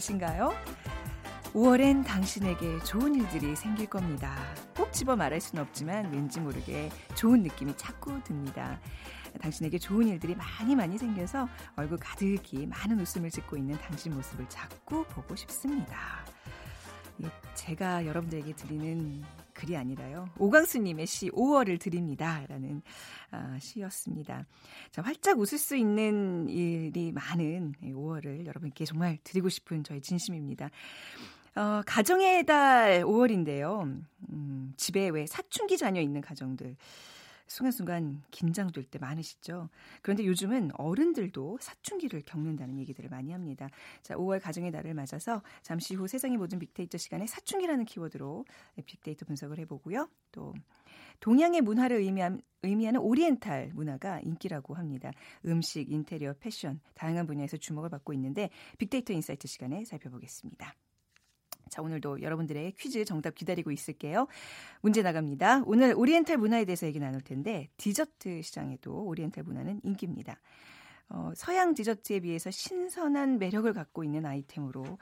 계신가요? 5월엔 당신에게 좋은 일들이 생길 겁니다. 꼭 집어 말할 수는 없지만 왠지 모르게 좋은 느낌이 자꾸 듭니다. 당신에게 좋은 일들이 많이 많이 생겨서 얼굴 가득히 많은 웃음을 짓고 있는 당신 모습을 자꾸 보고 싶습니다. 제가 여러분들에게 드리는 글이 아니라요. 오광수님의 시 5월을 드립니다. 라는 아, 시였습니다. 자, 활짝 웃을 수 있는 일이 많은 5월을 여러분께 정말 드리고 싶은 저의 진심입니다. 어, 가정의 달 5월인데요. 음, 집에 왜 사춘기 자녀 있는 가정들. 순간순간 긴장될 때 많으시죠. 그런데 요즘은 어른들도 사춘기를 겪는다는 얘기들을 많이 합니다. 자, 5월 가정의 달을 맞아서 잠시 후 세상의 모든 빅데이터 시간에 사춘기라는 키워드로 빅데이터 분석을 해보고요. 또 동양의 문화를 의미한, 의미하는 오리엔탈 문화가 인기라고 합니다. 음식, 인테리어, 패션 다양한 분야에서 주목을 받고 있는데 빅데이터 인사이트 시간에 살펴보겠습니다. 자, 오늘도 여러분들의 퀴즈 정답 기다리고 있을게요. 문제 나갑니다. 오늘 오리엔탈 문화에 대해서 얘기 나눌 텐데 디저트 시장에도 오리엔탈 문화는 인기입니다. 어, 서양 디저트에 비해서 신선한 매력을 갖고 있는 아이템으로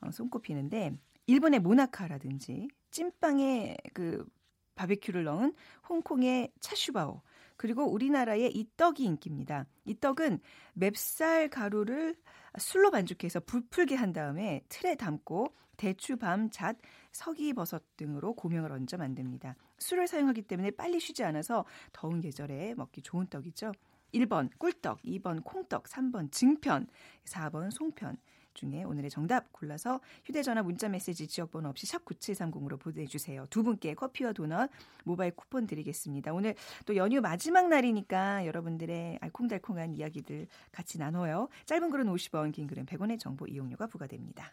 어, 손꼽히는데 일본의 모나카라든지 찐빵에 그 바베큐를 넣은 홍콩의 차슈바오 그리고 우리나라의 이 떡이 인기입니다. 이 떡은 맵쌀 가루를 술로 반죽해서 불풀게 한 다음에 틀에 담고 대추, 밤, 잣, 서기버섯 등으로 고명을 얹어 만듭니다. 술을 사용하기 때문에 빨리 쉬지 않아서 더운 계절에 먹기 좋은 떡이죠. 1번 꿀떡, 2번 콩떡, 3번 증편, 4번 송편 중에 오늘의 정답 골라서 휴대전화 문자메시지 지역번호 없이 샵 9730으로 보내주세요. 두 분께 커피와 도넛 모바일 쿠폰 드리겠습니다. 오늘 또 연휴 마지막 날이니까 여러분들의 알콩달콩한 이야기들 같이 나눠요. 짧은 글은 50원, 긴 글은 100원의 정보 이용료가 부과됩니다.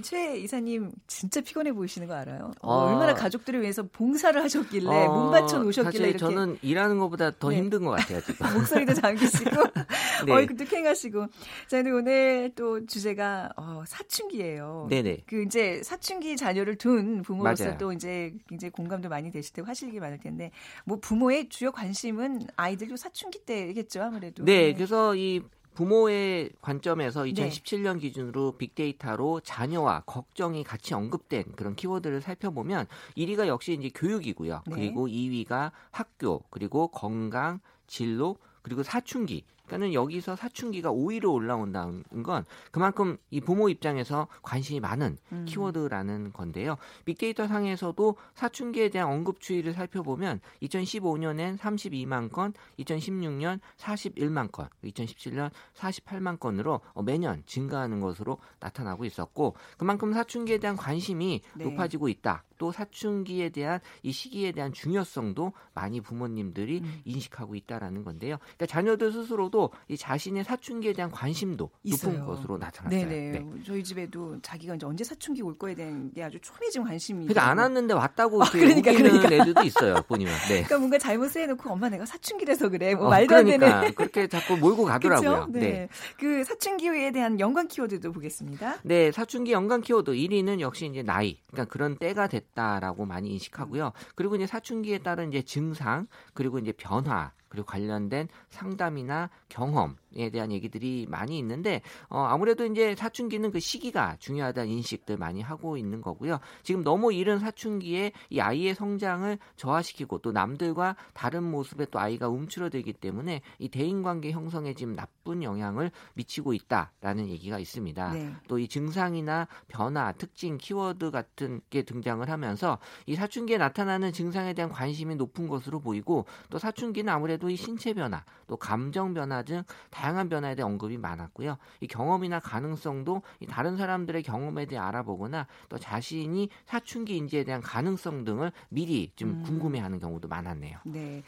최 이사님 진짜 피곤해 보이시는 거 알아요? 어, 얼마나 가족들을 위해서 봉사를 하셨길래 어, 몸 바쳐 놓으셨길래 사실 이렇게 저는 일하는 것보다 더 네. 힘든 것 같아요 지금 목소리도 잠기시고 네. 얼굴도 캥하시고 자 근데 오늘 또 주제가 어, 사춘기예요. 네네. 그 이제 사춘기 자녀를 둔 부모로서 맞아요. 또 이제 굉장히 공감도 많이 되실 테고 하실 게 많을 텐데 뭐 부모의 주요 관심은 아이들도 사춘기 때겠죠 아무래도. 네, 네. 그래서 이 부모의 관점에서 2017년 네. 기준으로 빅데이터로 자녀와 걱정이 같이 언급된 그런 키워드를 살펴보면 1위가 역시 이제 교육이고요. 네. 그리고 2위가 학교, 그리고 건강, 진로, 그리고 사춘기 그러니까는 여기서 사춘기가 5위로 올라온다는 건 그만큼 이 부모 입장에서 관심이 많은 음. 키워드라는 건데요. 빅데이터 상에서도 사춘기에 대한 언급 추이를 살펴보면 2015년엔 32만 건, 2016년 41만 건, 2017년 48만 건으로 매년 증가하는 것으로 나타나고 있었고 그만큼 사춘기에 대한 관심이 네. 높아지고 있다. 또 사춘기에 대한 이 시기에 대한 중요성도 많이 부모님들이 음. 인식하고 있다라는 건데요. 그러니까 자녀들 스스로도 이 자신의 사춘기에 대한 관심도 있어요. 높은 것으로 나타났어요. 네네. 네. 저희 집에도 자기가 이제 언제 사춘기 올 거에 대한 게 아주 초미진 관심이. 그러니까 안 왔는데 왔다고 아, 그러니까, 그러니까. 애들도 있어요. 보니면. 네. 그러니까 뭔가 잘못 해놓고 엄마 내가 사춘기라서 그래. 뭐 어, 말도 그러니까. 안 되는. 그렇게 자꾸 몰고 가더라고요. 네. 네. 그 사춘기에 대한 연관 키워드도 보겠습니다. 네, 사춘기 연관 키워드 1위는 역시 이제 나이. 그러니까 그런 때가 됐다. 있다라고 많이 인식하고요. 그리고 이제 사춘기에 따른 이제 증상 그리고 이제 변화 그리고 관련된 상담이나 경험 에 대한 얘기들이 많이 있는데 어, 아무래도 이제 사춘기는 그 시기가 중요하다는 인식들 많이 하고 있는 거고요. 지금 너무 이른 사춘기에 이 아이의 성장을 저하시키고 또 남들과 다른 모습에 또 아이가 움츠러들기 때문에 이 대인관계 형성에 지금 나쁜 영향을 미치고 있다라는 얘기가 있습니다. 네. 또이 증상이나 변화, 특징, 키워드 같은 게 등장을 하면서 이 사춘기에 나타나는 증상에 대한 관심이 높은 것으로 보이고 또 사춘기는 아무래도 아무래도 이 신체 변화, 또 감정 변화 등 다양한 변화에 대한 언급이 많았고요. 이 경험이나 가능성도 이 다른 사람들의 경험에 대해 알아보거나 또 자신이 사춘기 인지에 대한 가능성 등을 미리 좀 음. 궁금해하는 경우도 많았네요. 네.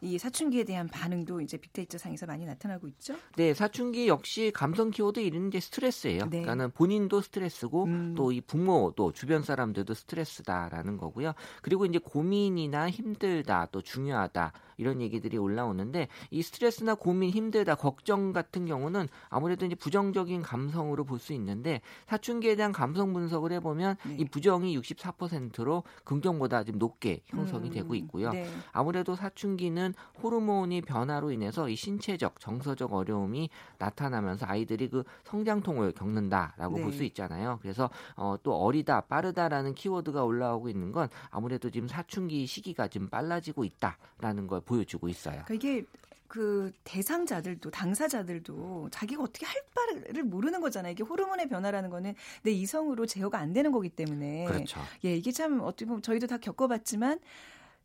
이 사춘기에 대한 반응도 이제 빅데이터 상에서 많이 나타나고 있죠. 네, 사춘기 역시 감성 키워드 이런 게 스트레스예요. 네. 그러니까는 본인도 스트레스고 음. 또이 부모도 주변 사람들도 스트레스다라는 거고요. 그리고 이제 고민이나 힘들다 또 중요하다 이런 얘기들이 올라오는데 이 스트레스나 고민 힘들다 걱정 같은 경우는 아무래도 이제 부정적인 감성으로 볼 수 있는데 사춘기에 대한 감성 분석을 해보면 네. 이 부정이 64%로 긍정보다 좀 높게 형성이 음, 되고 있고요. 네. 아무래도 사춘기는 호르몬이 변화로 인해서 이 신체적 정서적 어려움이 나타나면서 아이들이 그 성장통을 겪는다라고 네. 볼수 있잖아요. 그래서 어, 또 어리다 빠르다라는 키워드가 올라오고 있는 건 아무래도 지금 사춘기 시기가 좀 빨라지고 있다라는 걸 보여주고 있어요. 그러니까 이게 그 대상자들도 당사자들도 자기가 어떻게 할 바를 모르는 거잖아요. 이게 호르몬의 변화라는 거는 내 이성으로 제어가 안 되는 거기 때문에 그렇죠. 예, 이게 참 어떻게 보면 저희도 다 겪어봤지만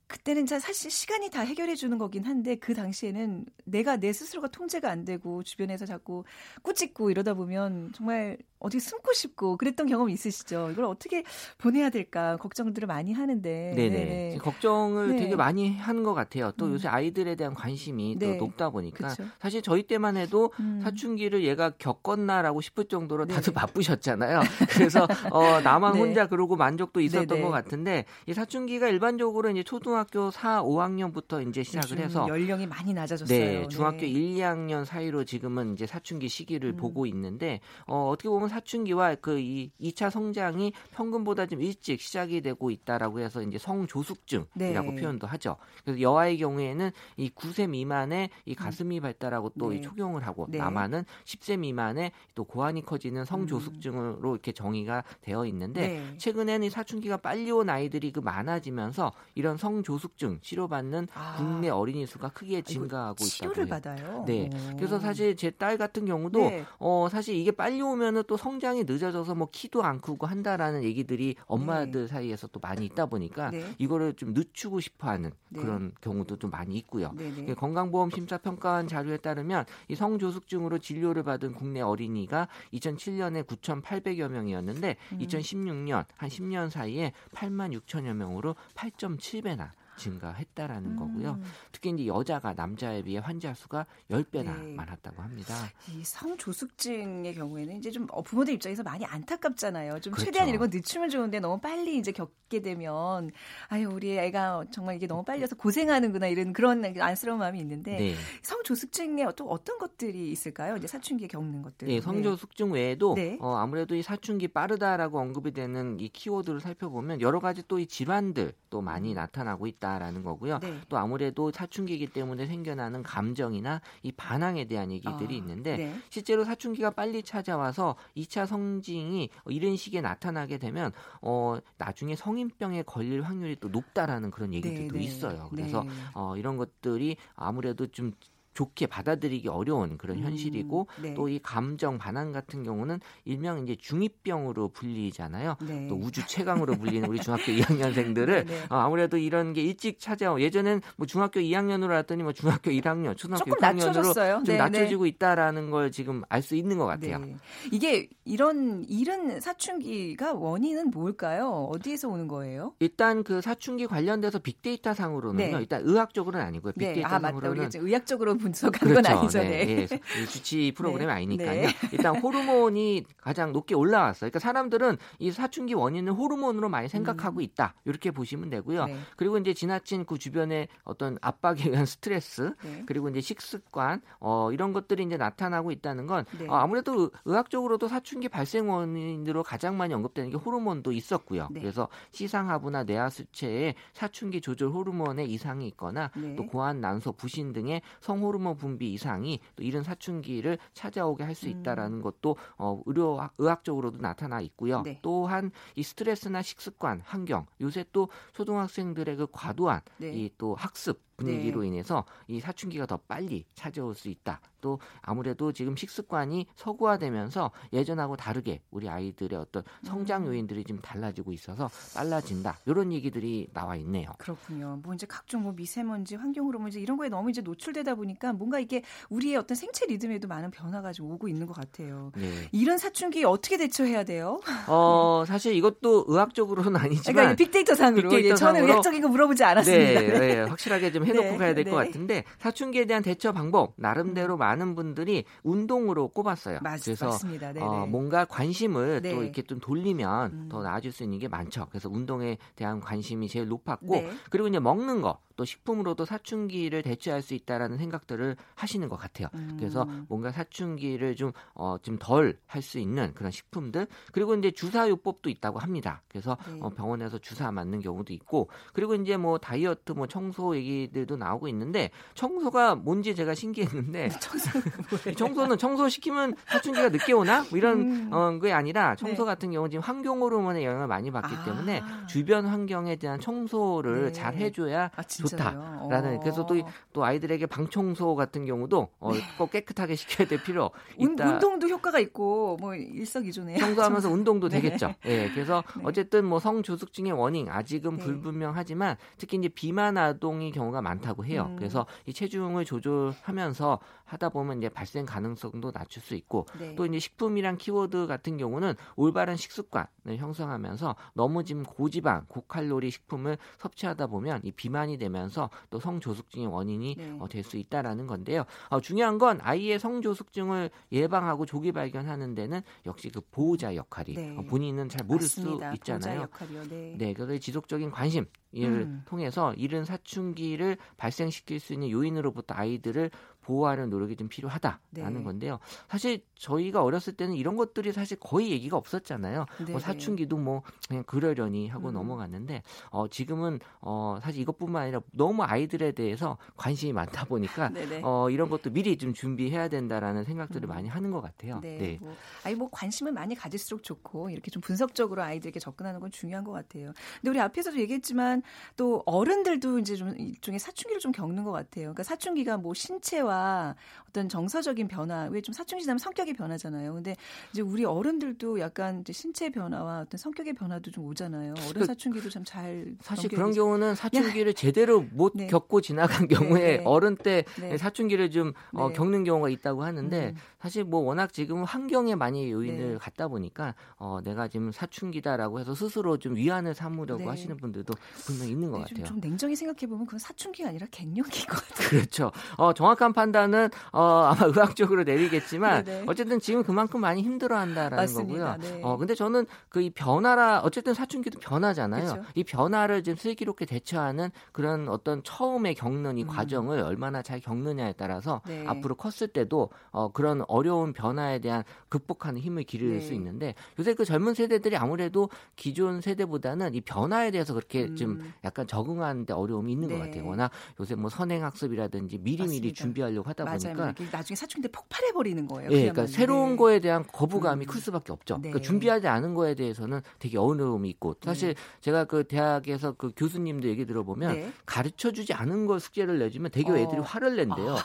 그때는 사실 시간이 다 해결해 주는 거긴 한데 그 당시에는 내가 내 스스로가 통제가 안 되고 주변에서 자꾸 꾸짖고 이러다 보면 정말 어디 숨고 싶고 그랬던 경험 있으시죠? 이걸 어떻게 보내야 될까 걱정들을 많이 하는데. 네네. 네네. 걱정을 네. 되게 많이 하는 것 같아요. 또 음. 요새 아이들에 대한 관심이 네. 또 높다 보니까 그쵸. 사실 저희 때만 해도 음. 사춘기를 얘가 겪었나라고 싶을 정도로 다들 네. 바쁘셨잖아요. 그래서 어, 나만 네. 혼자 그러고 만족도 있었던 네네. 것 같은데 이 사춘기가 일반적으로 이제 초등 학교 4, 5학년부터 이제 시작을 해서 연령이 많이 낮아졌어요. 네, 중학교 1, 2학년 사이로 지금은 이제 사춘기 시기를 음. 보고 있는데 어, 어떻게 보면 사춘기와 그 이 2차 성장이 평균보다 좀 일찍 시작이 되고 있다라고 해서 이제 성조숙증이라고 네. 표현도 하죠. 그래서 여아의 경우에는 이 9세 미만의 이 음. 가슴이 발달하고 또 네. 이 초경을 하고 네. 남아는 10세 미만의 또 고환이 커지는 성조숙증으로 이렇게 정의가 되어 있는데 네. 최근에는 이 사춘기가 빨리 온 아이들이 그 많아지면서 이런 성 조숙증 치료받는 아. 국내 어린이 수가 크게 증가하고 있다고 치료를 받아요. 네. 오. 그래서 사실 제 딸 같은 경우도 네. 어 사실 이게 빨리 오면은 또 성장이 늦어져서 뭐 키도 안 크고 한다라는 얘기들이 엄마들 네. 사이에서 또 많이 있다 보니까 네. 이거를 좀 늦추고 싶어하는 네. 그런 경우도 좀 많이 있고요. 네, 네. 건강보험 심사평가원 자료에 따르면 이 성조숙증으로 진료를 받은 국내 어린이가 2007년에 9,800여 명이었는데 음. 2016년 한 10년 사이에 8만 6천여 명으로 8.7배나 증가했다라는 음. 거고요. 특히 이제 여자가 남자에 비해 환자 수가 10배나 네. 많았다고 합니다. 이 성조숙증의 경우에는 이제 좀 부모들 입장에서 많이 안타깝잖아요. 좀 그렇죠. 최대한 이런 거 늦추면 좋은데 너무 빨리 이제 겪게 되면 아유 우리 애가 정말 이게 너무 빨려서 고생하는구나 이런 그런 안쓰러운 마음이 있는데 네. 성조숙증에 또 어떤 것들이 있을까요? 이제 사춘기에 겪는 것들. 네, 성조숙증 외에도 네. 어, 아무래도 이 사춘기 빠르다라고 언급이 되는 이 키워드를 살펴보면 여러 가지 또 이 질환들 또 많이 음. 나타나고 있다. 있다라는 거고요. 네. 또 아무래도 사춘기이기 때문에 생겨나는 감정이나 이 반항에 대한 얘기들이 아, 있는데 네. 실제로 사춘기가 빨리 찾아와서 2차 성징이 이런 시기에 나타나게 되면 어 나중에 성인병에 걸릴 확률이 또 높다라는 그런 얘기들도 네, 네. 있어요. 그래서 네. 어 이런 것들이 아무래도 좀 좋게 받아들이기 어려운 그런 음, 현실이고 네. 또이 감정 반항 같은 경우는 일명 이제 중이병으로 불리잖아요. 네. 또 우주 최강으로 불리는 우리 중학교 2학년생들을 네. 어, 아무래도 이런 게 일찍 찾아오. 예전엔 뭐 중학교 2학년으로 왔더니 뭐 중학교 1학년, 초등학교 6학년으로 좀 네, 네. 낮춰지고 있다라는 걸 지금 알 수 있는 것 같아요. 네. 이게 이런 이른 사춘기가 원인은 뭘까요? 어디에서 오는 거예요? 일단 그 사춘기 관련돼서 빅데이터 상으로는요. 일단 의학적으로는 아니고요. 빅데이터 아, 상으로는 의학적으로 분석하는 그렇죠. 건 아니죠. 네. 네. 네. 주치 프로그램이 네. 아니니까요. 네. 일단 호르몬이 가장 높게 올라왔어요. 그러니까 사람들은 이 사춘기 원인을 호르몬으로 많이 생각하고 음. 있다. 이렇게 보시면 되고요. 네. 그리고 이제 지나친 그 주변의 어떤 압박에 의한 스트레스, 그리고 이제 식습관 어, 이런 것들이 이제 나타나고 있다는 건 어, 아무래도 의학적으로도 사춘기 발생 원인으로 가장 많이 언급되는 게 호르몬도 있었고요. 그래서 시상하부나 뇌하수체에 사춘기 조절 호르몬의 이상이 있거나 또 고환, 난소, 부신 등의 성호르몬 호르몬 분비 이상이 또 이런 사춘기를 찾아오게 할 수 있다라는 음. 것도 어, 의료 의학적으로도 나타나 있고요. 네. 또한 이 스트레스나 식습관, 환경 요새 또 초등학생들의 그 과도한 네. 이또 학습 분위기로 네. 인해서 이 사춘기가 더 빨리 찾아올 수 있다. 또 아무래도 지금 식습관이 서구화되면서 예전하고 다르게 우리 아이들의 어떤 성장 음. 요인들이 좀 달라지고 있어서 빨라진다. 이런 얘기들이 나와 있네요. 그렇군요. 뭐 이제 각종 뭐 미세먼지, 환경으로 뭐 이제 이런 거에 너무 이제 노출되다 보니까 뭔가 이게 우리의 어떤 생체 리듬에도 많은 변화가 좀 오고 있는 것 같아요. 네. 이런 사춘기 어떻게 대처해야 돼요? 어, 사실 이것도 의학적으로는 아니지만 그러니까 빅데이터 상으로 빅데이터 예, 저는 의학적인 거 물어보지 않았습니다. 네, 네. 확실하게 좀좀 해놓고 네, 가야 될것 네. 같은데 사춘기에 대한 대처 방법 나름대로 음. 많은 분들이 운동으로 꼽았어요. 맞, 그래서 맞습니다. 어, 뭔가 관심을 또 네. 이렇게 좀 돌리면 음. 더 나아질 수 있는 게 많죠. 그래서 운동에 대한 관심이 제일 높았고 네. 그리고 이제 먹는 거. 또 식품으로도 사춘기를 대체할 수 있다라는 생각들을 하시는 것 같아요. 음. 그래서 뭔가 사춘기를 좀 어, 좀 덜 할 수 있는 그런 식품들 그리고 이제 주사요법도 있다고 합니다. 그래서 네. 어, 병원에서 주사 맞는 경우도 있고 그리고 이제 뭐 다이어트 뭐 청소 얘기들도 나오고 있는데 청소가 뭔지 제가 신기했는데 청소 는 청소 시키면 사춘기가 늦게 오나 뭐 이런 음. 어, 게 아니라 청소 네. 같은 경우는 지금 환경 호르몬의 영향을 많이 받기 아. 때문에 주변 환경에 대한 청소를 네. 잘 해줘야 아, 좋다라는 어. 그래서 또, 또 아이들에게 방 청소 같은 경우도 어, 네. 꼭 깨끗하게 시켜야 될 필요 있다. 운동도 효과가 있고 뭐 일석이조네요. 청소하면서 운동도 네. 되겠죠. 예. 네. 그래서 어쨌든 뭐 성조숙증의 원인 아직은 네. 불분명하지만 특히 이제 비만 아동의 경우가 많다고 해요. 음. 그래서 이 체중을 조절하면서 하다 보면 이제 발생 가능성도 낮출 수 있고 네. 또 이제 식품이란 키워드 같은 경우는 올바른 식습관을 형성하면서 너무 지금 고지방, 고칼로리 식품을 섭취하다 보면 이 비만이 되면 서 또 성조숙증의 원인이 네. 어, 될 수 있다라는 건데요. 어, 중요한 건 아이의 성조숙증을 예방하고 조기 발견하는 데는 역시 그 보호자 역할이 네. 어, 본인은 잘 모를 맞습니다. 수 있잖아요. 네. 네, 그래서 지속적인 관심 을 음. 통해서 이른 사춘기를 발생시킬 수 있는 요인으로부터 아이들을 보호하는 노력이 좀 필요하다라는 네. 건데요. 사실 저희가 어렸을 때는 이런 것들이 사실 거의 얘기가 없었잖아요. 네. 뭐 사춘기도 뭐 그냥 그러려니 하고 음. 넘어갔는데 어 지금은 어 사실 이것뿐만 아니라 너무 아이들에 대해서 관심이 많다 보니까 어 이런 것도 미리 좀 준비해야 된다라는 생각들을 음. 많이 하는 것 같아요. 네. 네. 뭐, 아니 뭐 관심을 많이 가질수록 좋고 이렇게 좀 분석적으로 아이들에게 접근하는 건 중요한 것 같아요. 근데 우리 앞에서도 얘기했지만 또 어른들도 이제 좀 일종의 사춘기를 좀 겪는 것 같아요. 그러니까 사춘기가 뭐 신체와 어떤 정서적인 변화, 왜 좀 사춘기 지나면 성격 이 변하잖아요. 근데 이제 우리 어른들도 약간 이제 신체 변화와 어떤 성격의 변화도 좀 오잖아요. 어른 그 사춘기도 참 잘 사실 그런 경우는 사춘기를 야. 제대로 못 네. 겪고 지나간 경우에 네, 네. 어른 때 네. 사춘기를 좀 어, 네. 겪는 경우가 있다고 하는데 음. 사실 뭐 워낙 지금 환경에 많이 요인을 네. 갖다 보니까 어, 내가 지금 사춘기다라고 해서 스스로 좀 위안을 삼으려고 하시는 분들도 분명 히 있는 것 같아요. 좀, 좀 냉정히 생각해 보면 그건 사춘기가 아니라 갱년기인 것 같아요. 그렇죠. 어, 정확한 판단은 어, 아마 의학적으로 내리겠지만 네네. 어쨌든 지금 그만큼 많이 힘들어한다라는 맞습니다. 거고요. 네. 어, 근데 저는 그 이 변화라 어쨌든 사춘기도 변화잖아요. 그렇죠. 이 변화를 좀 슬기롭게 대처하는 그런 어떤 처음에 겪는 이 음. 과정을 얼마나 잘 겪느냐에 따라서 네. 앞으로 컸을 때도 어, 그런 어려운 변화에 대한 극복하는 힘을 기를 네. 수 있는데 요새 그 젊은 세대들이 아무래도 기존 세대보다는 이 변화에 대해서 그렇게 음. 좀 약간 적응하는데 어려움이 있는 것 같아요. 워낙 요새 뭐 선행학습이라든지 미리미리 준비하려고 하다 맞아요. 보니까 나중에 사춘기 때 폭발해 버리는 거예요. 예, 그러니까 새로운 네. 거에 대한 거부감이 음. 클 수밖에 없죠. 그러니까 네. 준비하지 않은 거에 대해서는 되게 어려움이 있고 사실 네. 제가 그 대학에서 그 교수님들 얘기 들어보면 네. 가르쳐 주지 않은 걸 숙제를 내주면 대교 어. 애들이 화를 낸대요. 어.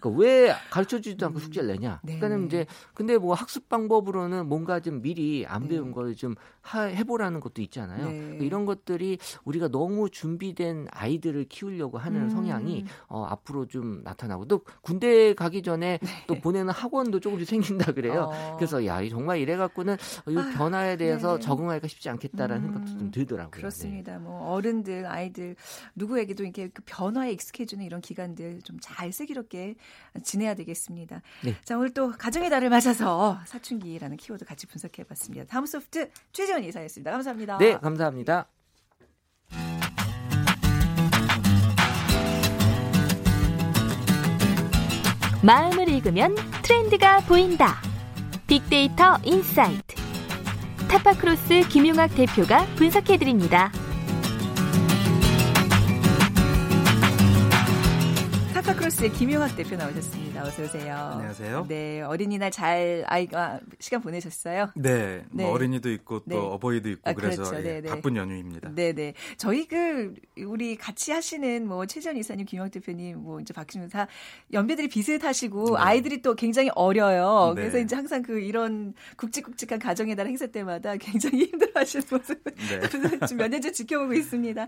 그러니까 왜 가르쳐 주지도 않고 음. 숙제를 내냐? 네. 그러니까는 이제 근데 뭐 학습 방법으로는 뭔가 좀 미리 안 네. 배운 네. 걸좀 해보라는 것도 있잖아요. 네. 그러니까 이런 것들이 우리가 너무 준비된 아이들을 키우려고 하는 음. 성향이 어, 앞으로 좀 나타나고 또 군대 가기 전에 네. 또 보내는 학원도 조금씩 생긴다 그래요. 어. 그래서 야 정말 이래 갖고는 이 아, 변화에 대해서 네. 적응하기가 쉽지 않겠다라는 음. 생각도 좀 들더라고요. 그렇습니다. 뭐 어른들 아이들 누구에게도 이렇게 그 변화에 익숙해지는 이런 기간들 좀 잘 슬기롭게 지내야 되겠습니다. 네. 자, 오늘 또 가정의 달을 맞아서 사춘기라는 키워드 같이 분석해 봤습니다. 다음 소프트 최재원 이사였습니다. 감사합니다. 네, 감사합니다. 마음을 읽으면 트렌드가 보인다. 빅데이터 인사이트. 타파크로스 김용학 대표가 분석해 드립니다. 크로스의 김용학 대표 나오셨습니다. 어서 오세요. 안녕하세요. 네, 어린이날 잘 아이가 시간 보내셨어요? 네, 뭐 네. 뭐 어린이도 있고 또 네. 어버이도 있고 아, 그래서 그렇죠. 예, 바쁜 연휴입니다. 네, 네. 저희 그 우리 같이 하시는 뭐 최전 이사님, 김용학 대표님, 뭐 이제 박시문 다 연배들이 비슷하시고 네. 아이들이 또 굉장히 어려요. 네. 그래서 이제 항상 그 이런 굵직굵직한 가정의 날 행사 때마다 굉장히 힘들어하시는 모습을 네. 몇 년째 지켜보고 있습니다.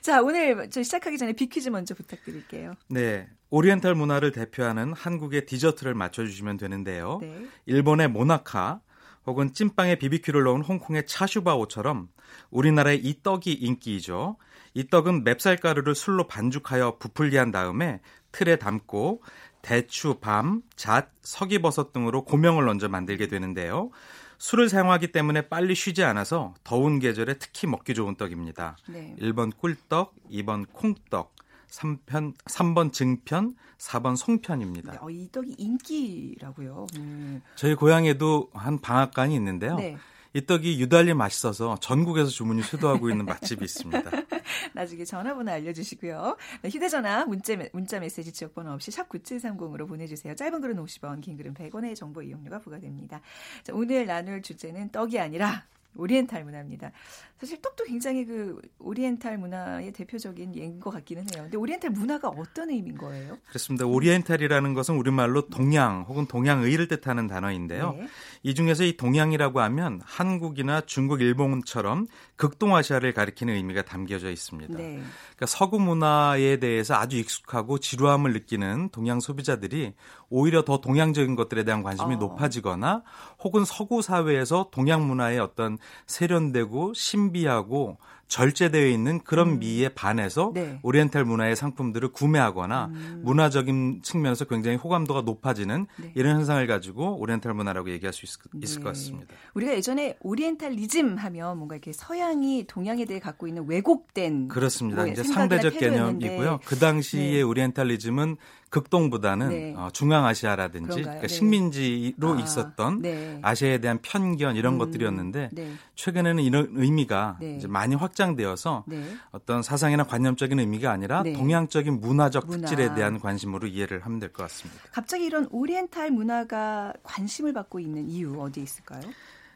자, 오늘 저 시작하기 전에 비퀴즈 먼저 부탁드릴게요. 네. 오리엔탈 문화를 대표하는 한 국의 디저트를 맞춰주시면 되는데요. 네. 일본의 모나카 혹은 찐빵에 비비큐를 넣은 홍콩의 차슈바오처럼 우리나라의 이 떡이 인기이죠. 이 떡은 맵쌀가루를 술로 반죽하여 부풀게 한 다음에 틀에 담고 대추, 밤, 잣, 석이버섯 등으로 고명을 얹어 만들게 되는데요. 술을 사용하기 때문에 빨리 쉬지 않아서 더운 계절에 특히 먹기 좋은 떡입니다. 네. 1번 꿀떡, 2번 콩떡, 3편, 3번 증편, 4번 송편입니다. 어, 이 떡이 인기라고요. 음. 저희 고향에도 한 방앗간이 있는데요. 네. 이 떡이 유달리 맛있어서 전국에서 주문이 쇄도하고 있는 맛집이 있습니다. 나중에 전화번호 알려주시고요. 네, 휴대전화, 문자, 문자 메시지 지역번호 없이 샵 9730으로 보내주세요. 짧은 글은 50원, 긴 글은 100원의 정보 이용료가 부과됩니다. 자, 오늘 나눌 주제는 떡이 아니라 오리엔탈 문화입니다. 사실 떡도 굉장히 그 오리엔탈 문화의 대표적인 예인 것 같기는 해요. 근데 오리엔탈 문화가 어떤 의미인 거예요? 그렇습니다. oriental이라는 것은 우리말로 동양 혹은 동양의를 뜻하는 단어인데요. 네. 이 중에서 이 동양이라고 하면 한국이나 중국, 일본처럼 극동아시아를 가리키는 의미가 담겨져 있습니다. 네. 그러니까 서구 문화에 대해서 아주 익숙하고 지루함을 느끼는 동양 소비자들이 오히려 더 동양적인 것들에 대한 관심이 어. 높아지거나 혹은 서구 사회에서 동양 문화의 어떤 세련되고 신비하고 절제되어 있는 그런 음. 미에 반해서 네. 오리엔탈 문화의 상품들을 구매하거나 음. 문화적인 측면에서 굉장히 호감도가 높아지는 네. 이런 현상을 가지고 오리엔탈 문화라고 얘기할 수 있, 을 네. 것 같습니다. 우리가 예전에 오리엔탈리즘 하면 뭔가 이렇게 서양이 동양에 대해 갖고 있는 왜곡된 그렇습니다. 뭐 이제 상대적 개념이고요. 그 당시에 네. 오리엔탈리즘은 극동보다는 네. 어, 중앙아시아라든지 그러니까 네. 식민지로 아, 있었던 네. 아시아에 대한 편견 이런 음, 것들이었는데 네. 최근에는 이런 의미가 네. 이제 많이 확장되어서 네. 어떤 사상이나 관념적인 의미가 아니라 동양적인 문화적 문화. 특질에 대한 관심으로 이해를 하면 될 것 같습니다. 갑자기 이런 오리엔탈 문화가 관심을 받고 있는 이유 어디에 있을까요?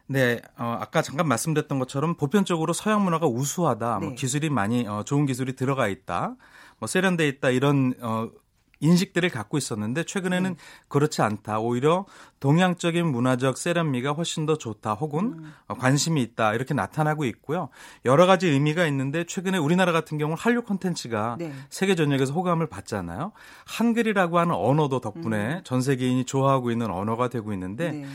네, 어, 아까 잠깐 말씀드렸던 것처럼 보편적으로 서양 문화가 우수하다, 뭐 기술이 많이 어, 좋은 기술이 들어가 있다, 뭐 세련돼 있다 이런 어, 인식들을 갖고 있었는데 최근에는 음. 그렇지 않다. 오히려 동양적인 문화적 세련미가 훨씬 더 좋다. 혹은 음. 관심이 있다. 이렇게 나타나고 있고요. 여러 가지 의미가 있는데 최근에 우리나라 같은 경우 는 한류 콘텐츠가 네. 세계 전역에서 호감을 받잖아요. 한글이라고 하는 언어도 덕분에 음. 전 세계인이 좋아하고 있는 언어가 되고 있는데 네.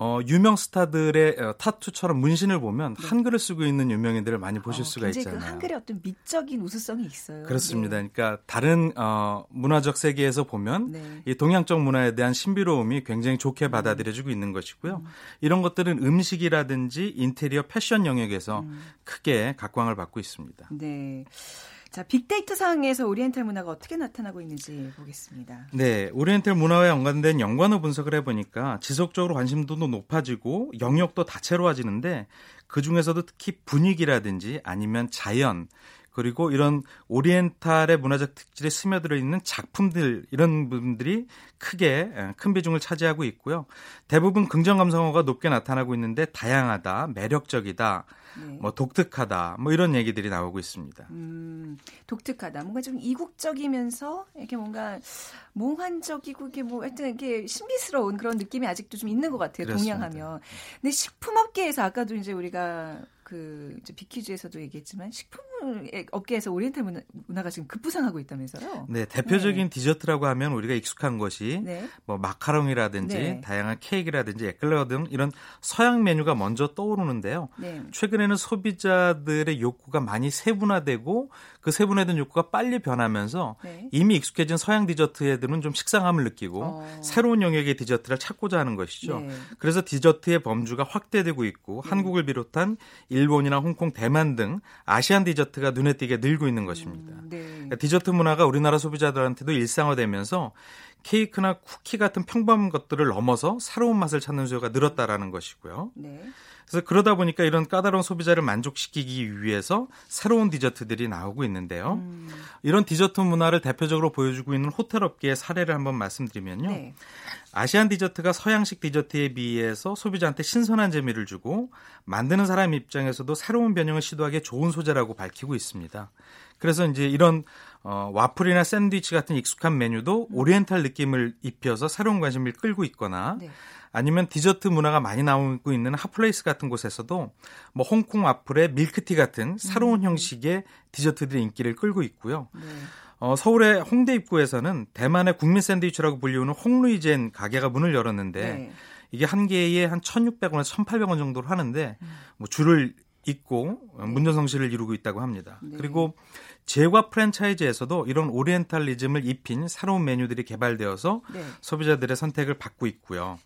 어, 유명 스타들의 어, 타투처럼 문신을 보면 네. 한글을 쓰고 있는 유명인들을 많이 보실 어, 수가 그 있잖아요. 그 한글의 어떤 미적인 우수성이 있어요. 그렇습니다. 네. 그러니까 다른 어, 문화적 세계에서 보면 네. 이 동양적 문화에 대한 신비로움이 굉장히 좋게 음. 받아들여지고 있는 것이고요. 음. 이런 것들은 음식이라든지 인테리어 패션 영역에서 음. 크게 각광을 받고 있습니다. 네. 자, 빅데이터 상에서 오리엔탈 문화가 어떻게 나타나고 있는지 보겠습니다. 네, 오리엔탈 문화와 연관된 연관어 분석을 해보니까 지속적으로 관심도도 높아지고 영역도 다채로워지는데 그 중에서도 특히 분위기라든지 아니면 자연 그리고 이런 오리엔탈의 문화적 특질에 스며들어 있는 작품들 이런 부분들이 크게 큰 비중을 차지하고 있고요. 대부분 긍정 감성어가 높게 나타나고 있는데 다양하다, 매력적이다, 네. 뭐 독특하다 뭐 이런 얘기들이 나오고 있습니다. 음, 독특하다. 뭔가 좀 이국적이면서 이렇게 뭔가 몽환적이고 이게 뭐 하여튼 이렇게 신비스러운 그런 느낌이 아직도 좀 있는 것 같아요. 그렇습니다. 동양하면. 근데 식품업계에서 아까도 이제 우리가 그 이제 퀴즈에서도 얘기했지만 식품 업계에서 오리엔탈 문화, 가 지금 급부상하고 있다면서요? 네, 대표적인 네. 디저트라고 하면 우리가 익숙한 것이 네. 뭐 마카롱이라든지 네. 다양한 케이크라든지 에클레어 등 이런 서양 메뉴가 먼저 떠오르는데요. 네. 최근에는 소비자들의 욕구가 많이 세분화되고 그 세분화된 욕구가 빨리 변하면서 네. 이미 익숙해진 서양 디저트에들은 좀 식상함을 느끼고 어. 새로운 영역의 디저트를 찾고자 하는 것이죠. 네. 그래서 디저트의 범주가 확대되고 있고 한국을 비롯한 일본이나 홍콩, 대만 등 아시안 디저트 가 눈에 띄게 늘고 있는 것입니다. 음, 네. 그러니까 디저트 문화가 우리나라 소비자들한테도 일상화되면서 케이크나 쿠키 같은 평범한 것들을 넘어서 새로운 맛을 찾는 수요가 늘었다라는 것이고요. 네. 그래서 그러다 보니까 이런 까다로운 소비자를 만족시키기 위해서 새로운 디저트들이 나오고 있는데요. 음. 이런 디저트 문화를 대표적으로 보여주고 있는 호텔 업계의 사례를 한번 말씀드리면요. 네. Asian 디저트가 서양식 디저트에 비해서 소비자한테 신선한 재미를 주고 만드는 사람 입장에서도 새로운 변형을 시도하기에 좋은 소재라고 밝히고 있습니다. 그래서 이제 이런 어, 와플이나 샌드위치 같은 익숙한 메뉴도 음. 오리엔탈 느낌을 입혀서 새로운 관심을 끌고 있거나 네. 아니면 디저트 문화가 많이 나오고 있는 핫플레이스 같은 곳에서도 뭐 홍콩 와플의 밀크티 같은 새로운 음. 형식의 디저트들의 인기를 끌고 있고요. 네. 어, 서울의 홍대 입구에서는 대만의 국민 샌드위치라고 불리우는 홍루이젠 가게가 문을 열었는데 네. 이게 한 개에 한 1,600원에서 1,800원 정도로 하는데 음. 뭐 줄을 잇고 문전성시를 이루고 있다고 합니다. 네. 그리고 제과 프랜차이즈에서도 이런 오리엔탈리즘을 입힌 새로운 메뉴들이 개발되어서 네. 소비자들의 선택을 받고 있고요.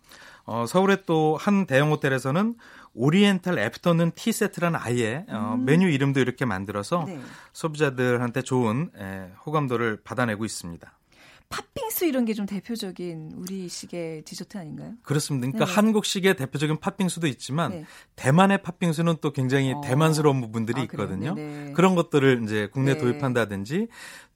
어, 서울의 또 한 대형 호텔에서는 oriental afternoon tea set라는 아예 어, 음. 메뉴 이름도 이렇게 만들어서 네. 소비자들한테 좋은 에, 호감도를 받아내고 있습니다. 팥빙수 이런 게 좀 대표적인 우리식의 디저트 아닌가요? 그렇습니다. 그러니까 네. 한국식의 대표적인 팥빙수도 있지만 네. 대만의 팥빙수는 또 굉장히 어. 대만스러운 부분들이 아, 있거든요. 네. 그런 것들을 이제 국내 네. 도입한다든지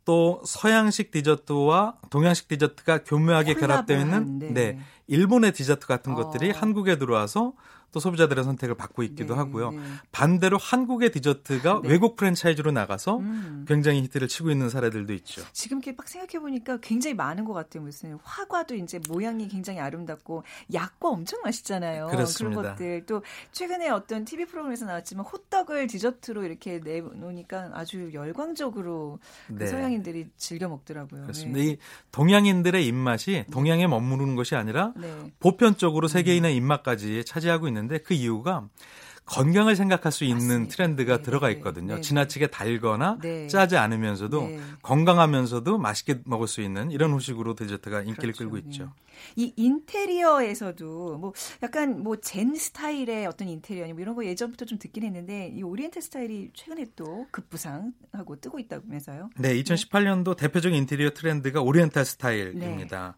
또 서양식 디저트와 동양식 디저트가 교묘하게 결합되어 있는 네. 네. 일본의 디저트 같은 것들이 어. 한국에 들어와서 또 소비자들의 선택을 받고 있기도 네, 하고요. 네. 반대로 한국의 디저트가 네. 외국 프랜차이즈로 나가서 음. 굉장히 히트를 치고 있는 사례들도 있죠. 지금 이렇게 막 생각해 보니까 굉장히 많은 것 같아요. 무슨 화과도 이제 모양이 굉장히 아름답고 약과 엄청 맛있잖아요. 그렇습니다. 그런 것들 또 최근에 어떤 TV 프로그램에서 나왔지만 호떡을 디저트로 이렇게 내놓으니까 아주 열광적으로 그 네. 서양인들이 즐겨 먹더라고요. 그렇습니다. 네. 이 동양인들의 입맛이 동양에 머무르는 것이 아니라 네. 보편적으로 세계인의 음. 입맛까지 차지하고 있는. 있는데 그 이유가 건강을 생각할 수 있는 맞습니다. 트렌드가 네, 들어가 네, 있거든요. 네, 지나치게 달거나 네. 짜지 않으면서도 네. 건강하면서도 맛있게 먹을 수 있는 이런 후식으로 디저트가 인기를 그렇죠. 끌고 있죠. 이 인테리어에서도 뭐 약간 뭐 Zen 스타일의 어떤 인테리어 뭐 이런 거 예전부터 좀 듣긴 했는데 이 오리엔탈 스타일이 최근에 또 급부상하고 뜨고 있다면서요? 네, 2018년도 대표적인 인테리어 트렌드가 오리엔탈 스타일입니다.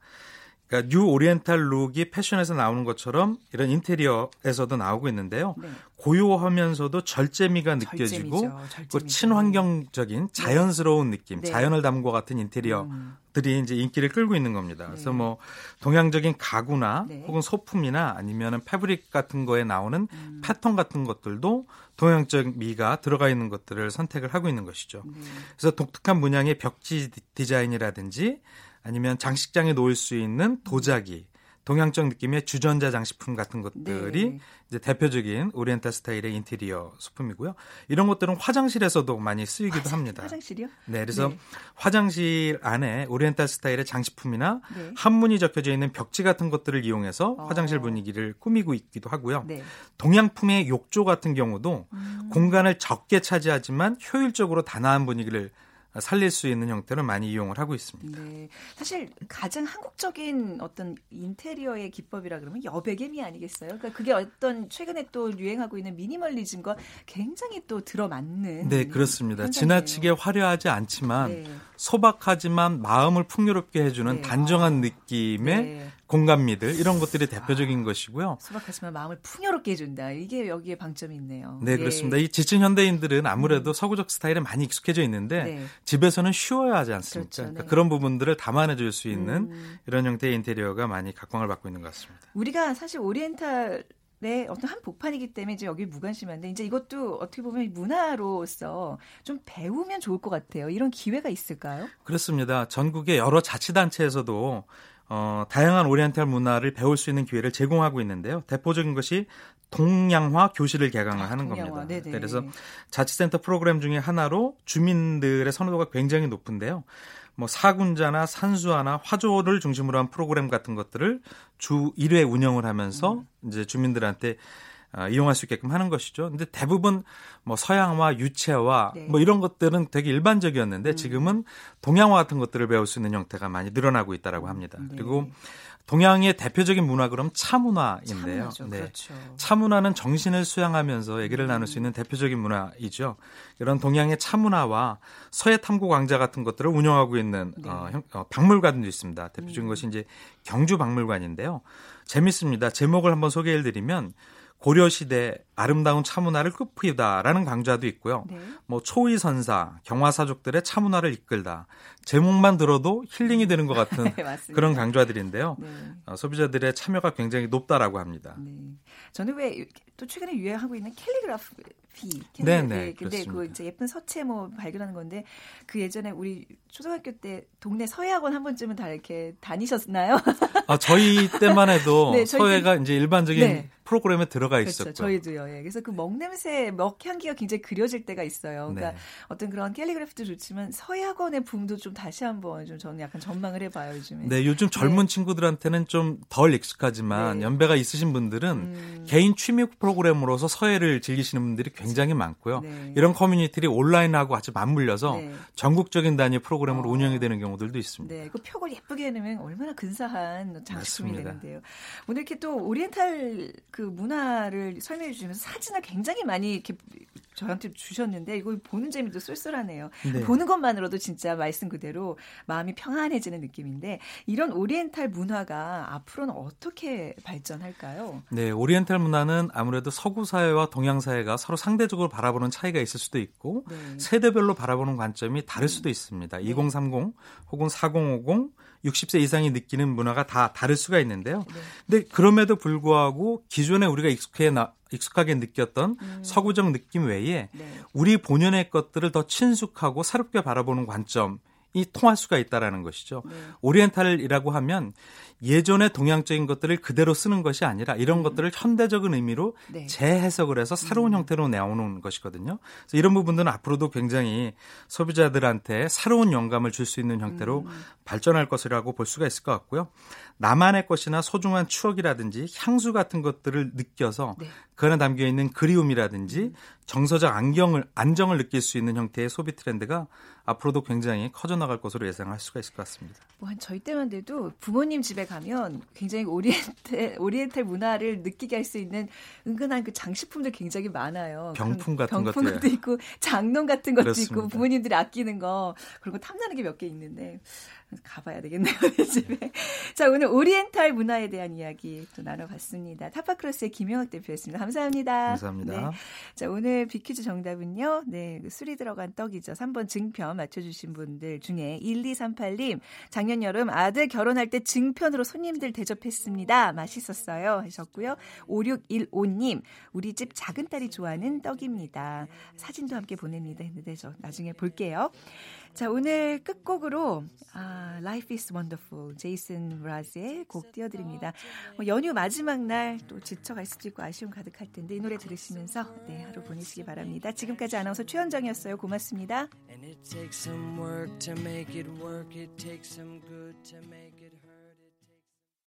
그러니까 new oriental look이 패션에서 나오는 것처럼 이런 인테리어에서도 나오고 있는데요. 네. 고요하면서도 절제미가 느껴지고 그 친환경적인 네. 자연스러운 느낌, 네. 자연을 담은 것 같은 인테리어들이 음. 이제 인기를 끌고 있는 겁니다. 네. 그래서 뭐 동양적인 가구나 네. 혹은 소품이나 아니면은 패브릭 같은 거에 나오는 음. 패턴 같은 것들도 동양적 미가 들어가 있는 것들을 선택을 하고 있는 것이죠. 네. 그래서 독특한 문양의 벽지 디자인이라든지 아니면 장식장에 놓을 수 있는 도자기, 동양적 느낌의 주전자 장식품 같은 것들이 네. 이제 대표적인 오리엔탈 스타일의 인테리어 소품이고요. 이런 것들은 화장실에서도 많이 쓰이기도 화장, 합니다. 화장실이요? 네, 그래서 네. 화장실 안에 오리엔탈 스타일의 장식품이나 네. 한문이 적혀져 있는 벽지 같은 것들을 이용해서 어. 화장실 분위기를 꾸미고 있기도 하고요. 네. 동양풍의 욕조 같은 경우도 음. 공간을 적게 차지하지만 효율적으로 단아한 분위기를 살릴 수 있는 형태로 많이 이용을 하고 있습니다. 네. 사실 가장 한국적인 어떤 인테리어의 기법이라 그러면 여백엠이 아니겠어요? 그러니까 그게 어떤 최근에 또 유행하고 있는 미니멀리즘과 굉장히 또 들어맞는 네, 그렇습니다. 현상이에요. 지나치게 화려하지 않지만 네. 소박하지만 마음을 풍요롭게 해주는 네. 단정한 아. 느낌의 네. 공감미들 이런 것들이 대표적인 아, 것이고요. 소박하지만 마음을 풍요롭게 해준다. 이게 여기에 방점이 있네요. 네, 예. 그렇습니다. 이 지친 현대인들은 아무래도 음. 서구적 스타일에 많이 익숙해져 있는데 네. 집에서는 쉬워야 하지 않습니까? 그렇죠, 그러니까 네. 그런 부분들을 담아내줄 수 있는 음. 이런 형태의 인테리어가 많이 각광을 받고 있는 것 같습니다. 우리가 사실 오리엔탈 네, 어떤 한 복판이기 때문에 이제 여기 무관심한데 이제 이것도 어떻게 보면 문화로서 좀 배우면 좋을 것 같아요. 이런 기회가 있을까요? 그렇습니다. 전국의 여러 자치단체에서도 어, 다양한 오리엔탈 문화를 배울 수 있는 기회를 제공하고 있는데요. 대표적인 것이 동양화 교실을 개강을 아, 하는 동양화. 겁니다. 네네. 그래서 자치센터 프로그램 중에 하나로 주민들의 선호도가 굉장히 높은데요. 뭐 사군자나 산수화나 화조를 중심으로 한 프로그램 같은 것들을 주 1회 운영을 하면서 음. 이제 주민들한테 어, 이용할 수 있게끔 하는 것이죠. 근데 대부분 뭐 서양화, 유체화 네. 뭐 이런 것들은 되게 일반적이었는데 음. 지금은 동양화 같은 것들을 배울 수 있는 형태가 많이 늘어나고 있다라고 합니다. 네. 그리고 동양의 대표적인 문화 그럼 차문화인데요. 네. 그렇죠. 차문화는 정신을 수양하면서 얘기를 음. 나눌 수 있는 대표적인 문화이죠. 이런 동양의 차문화와 서해 탐구 광자 같은 것들을 운영하고 있는 네. 어, 어, 박물관도 있습니다. 대표적인 음. 것이 이제 경주 박물관인데요. 재밌습니다. 제목을 한번 소개해 드리면 고려시대 아름다운 차문화를 끝이다라는 강좌도 있고요. 네. 뭐 초이선사, 경화사족들의 차문화를 이끌다. 제목만 들어도 힐링이 되는 것 같은 네, 그런 강좌들인데요. 네. 어, 소비자들의 참여가 굉장히 높다라고 합니다. 네. 저는 왜 또 최근에 유행하고 있는 캘리그라피 네네. 네, 근데 그렇습니다. 그 이제 예쁜 서체 뭐 발견하는 건데 그 예전에 우리 초등학교 때 동네 서예학원 한 번쯤은 다 이렇게 다니셨나요? 아 저희 때만 해도 네, 서예가 이제 일반적인 네. 프로그램에 들어가 그렇죠. 있었고 저희도요. 예. 그래서 그 먹냄새, 먹향기가 굉장히 그려질 때가 있어요. 그러니까 네. 어떤 그런 캘리그래피도 좋지만 서양원의 붐도 좀 다시 한번 좀 저는 약간 전망을 해봐요 요즘에. 네, 요즘 젊은 네. 친구들한테는 좀 덜 익숙하지만 네. 연배가 있으신 분들은 음. 개인 취미 프로그램으로서 서예를 즐기시는 분들이 굉장히 많고요. 네. 이런 커뮤니티들이 온라인하고 아주 맞물려서 네. 전국적인 단위 프로그램으로 어. 운영이 되는 경우들도 있습니다. 네, 그 표를 예쁘게 해놓으면 얼마나 근사한 장식품이 되는데요. 오늘 이렇게 또 오리엔탈 그 문화를 설명해 주시면서 사진을 굉장히 많이 이렇게 저한테 주셨는데 이거 보는 재미도 쏠쏠하네요. 네. 보는 것만으로도 진짜 말씀 그대로 마음이 평안해지는 느낌인데 이런 오리엔탈 문화가 앞으로는 어떻게 발전할까요? 네, 오리엔탈 문화는 아무래도 서구 사회와 동양 사회가 서로 상대적으로 바라보는 차이가 있을 수도 있고 네. 세대별로 바라보는 관점이 다를 수도 있습니다. 네. 2030 혹은 4050 60세 이상이 느끼는 문화가 다 다를 수가 있는데요. 네. 근데 그럼에도 불구하고 기존에 우리가 익숙해 나, 익숙하게 느꼈던 음. 서구적 느낌 외에 네. 우리 본연의 것들을 더 친숙하고 새롭게 바라보는 관점 이 통할 수가 있다라는 것이죠. 네. 오리엔탈이라고 하면 예전의 동양적인 것들을 그대로 쓰는 것이 아니라 이런 음. 것들을 현대적인 의미로 네. 재해석을 해서 새로운 음. 형태로 내오는 것이거든요. 그래서 이런 부분들은 앞으로도 굉장히 소비자들한테 새로운 영감을 줄 수 있는 형태로 음. 발전할 것이라고 볼 수가 있을 것 같고요. 나만의 것이나 소중한 추억이라든지 향수 같은 것들을 느껴서 네. 그 안에 담겨 있는 그리움이라든지 음. 정서적 안경을 안정을 느낄 수 있는 형태의 소비 트렌드가 앞으로도 굉장히 커져나갈 것으로 예상할 수가 있을 것 같습니다. 뭐 한 저희 때만 돼도 부모님 집에 가면 굉장히 oriental oriental 문화를 느끼게 할 수 있는 은근한 그 장식품들 굉장히 많아요. 병풍 같은 병풍 것도 있고 장롱 같은 것도 그렇습니다. 있고 부모님들이 아끼는 거 그리고 탐나는 게 몇 개 있는데 가봐야 되겠네요, 내 집에. 자, 오늘 오리엔탈 문화에 대한 이야기 또 나눠봤습니다. 타파크로스의 김영학 대표였습니다. 감사합니다. 감사합니다. 네. 자, 오늘 비퀴즈 정답은요, 네, 그 술이 들어간 떡이죠. 3번 증편 맞춰주신 분들 중에 1238님, 작년 여름 아들 결혼할 때 증편으로 손님들 대접했습니다. 맛있었어요. 하셨고요. 5615님, 우리 집 작은 딸이 좋아하는 떡입니다. 사진도 함께 보냅니다. 했는데 저 나중에 볼게요. 자, 오늘 끝곡으로 아, Life is Wonderful 제이슨 브라즈의 곡 띄워드립니다. 뭐 연휴 마지막 날 또 지쳐갈 수도 있고 아쉬움 가득할 텐데 이 노래 들으시면서 네, 하루 보내시기 바랍니다. 지금까지 아나운서 최현정이었어요. 고맙습니다.